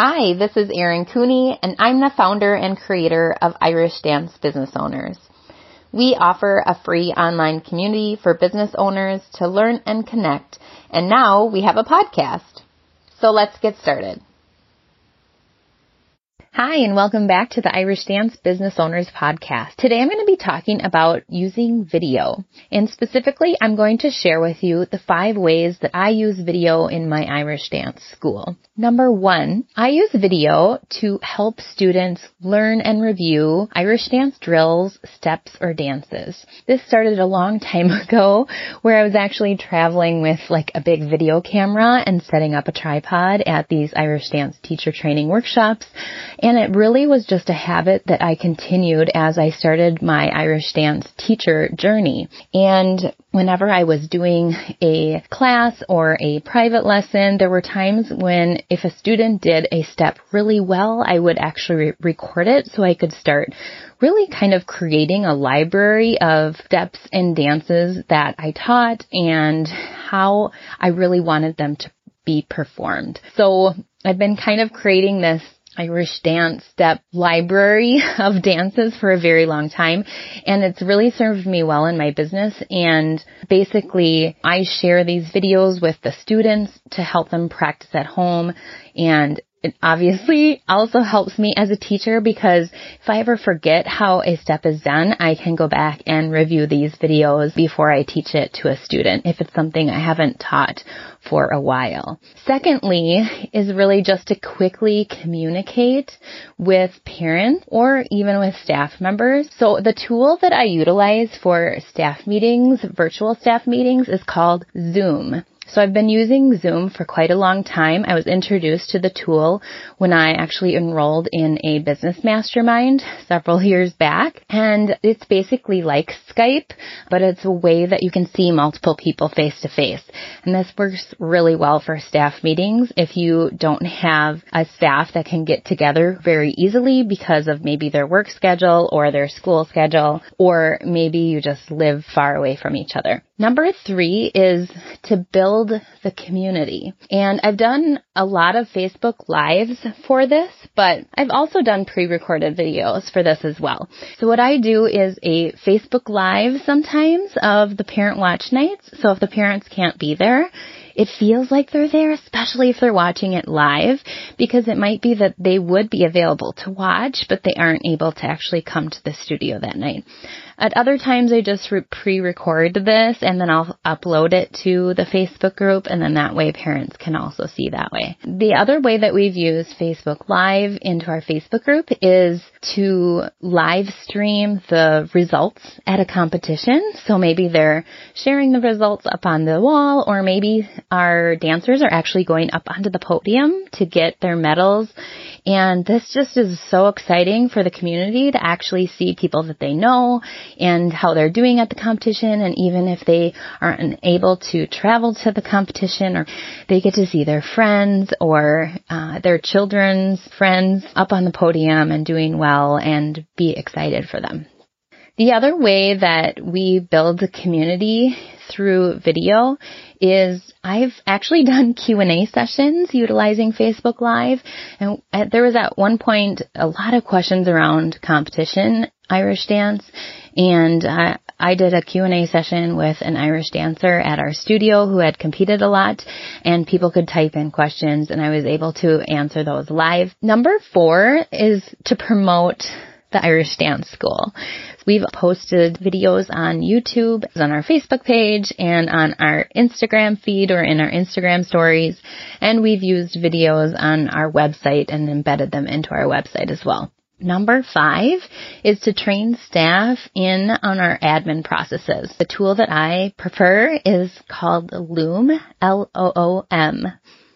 Hi, this is Erin Cooney, and I'm the founder and creator of Irish Dance Business Owners. We offer a free online community for business owners to learn and connect, and now we have a podcast. So let's get started. Hi, and welcome back to the Irish Dance Business Owners Podcast. Today I'm going to be talking about using video. And specifically, I'm going to share with you the five ways that I use video in my Irish dance school. Number one, I use video to help students learn and review Irish dance drills, steps, or dances. This started a long time ago where I was actually traveling with like a big video camera and setting up a tripod at these Irish dance teacher training workshops. And it really was just a habit that I continued as I started my Irish dance teacher journey. And whenever I was doing a class or a private lesson, there were times when if a student did a step really well, I would actually re- record it so I could start really kind of creating a library of steps and dances that I taught and how I really wanted them to be performed. So I've been kind of creating this Irish dance step library of dances for a very long time. And it's really served me well in my business. And basically, I share these videos with the students to help them practice at home. And it obviously also helps me as a teacher because if I ever forget how a step is done, I can go back and review these videos before I teach it to a student if it's something I haven't taught for a while. Secondly is really just to quickly communicate with parents or even with staff members. So the tool that I utilize for staff meetings, virtual staff meetings is called Zoom. So I've been using Zoom for quite a long time. I was introduced to the tool when I actually enrolled in a business mastermind several years back. And it's basically like Skype, but it's a way that you can see multiple people face to face. And this works really well for staff meetings if you don't have a staff that can get together very easily because of maybe their work schedule or their school schedule, or maybe you just live far away from each other. Number three is to build the community. And I've done a lot of Facebook lives for this, but I've also done pre-recorded videos for this as well. So what I do is a Facebook live sometimes of the parent watch nights. So if the parents can't be there, it feels like they're there, especially if they're watching it live, because it might be that they would be available to watch, but they aren't able to actually come to the studio that night. At other times, I just re- pre-record this and then I'll upload it to the Facebook group and then that way parents can also see that way. The other way that we've used Facebook Live into our Facebook group is to live stream the results at a competition. So maybe they're sharing the results up on the wall or maybe our dancers are actually going up onto the podium to get their medals. And this just is so exciting for the community to actually see people that they know and how they're doing at the competition. And even if they aren't able to travel to the competition or they get to see their friends or uh, their children's friends up on the podium and doing well and be excited for them. The other way that we build a community through video is I've actually done Q&A sessions utilizing Facebook Live. And there was at one point a lot of questions around competition Irish dance. And uh, I did a Q&A session with an Irish dancer at our studio who had competed a lot. And people could type in questions and I was able to answer those live. Number 4 is to promote the Irish Dance School. We've posted videos on YouTube, on our Facebook page, and on our Instagram feed or in our Instagram stories. And we've used videos on our website and embedded them into our website as well. Number five is to train staff in on our admin processes. The tool that I prefer is called Loom, L-O-O-M.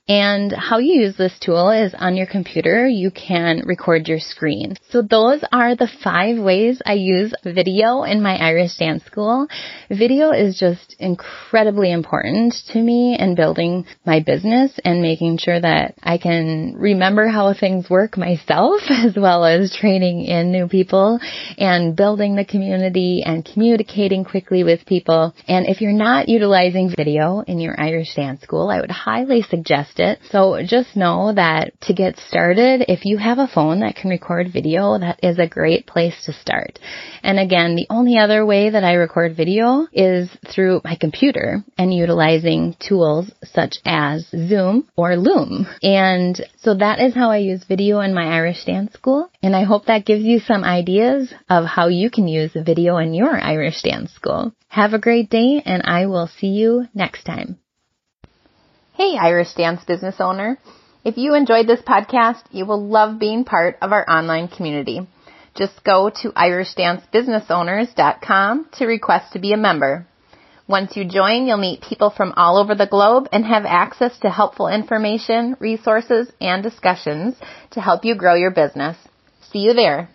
And how you use this tool is on your computer, you can record your screen. So those are the five ways I use video in my Irish dance school. Video is just incredibly important to me in building my business and making sure that I can remember how things work myself as well as training in new people and building the community and communicating quickly with people. And if you're not utilizing video in your Irish dance school, I would highly suggest it. So just know that to get started, if you have a phone that can record video, that is a great place to start. And again, the only other way that I record video is through my computer and utilizing tools such as Zoom or Loom. And so that is how I use video in my Irish Dance School. And I hope that gives you some ideas of how you can use video in your Irish Dance School. Have a great day and I will see you next time. Hey, Irish Dance business owner. If you enjoyed this podcast, you will love being part of our online community. Just go to irishdancebusinessowners.com to request to be a member. Once you join, you'll meet people from all over the globe and have access to helpful information, resources, and discussions to help you grow your business. See you there.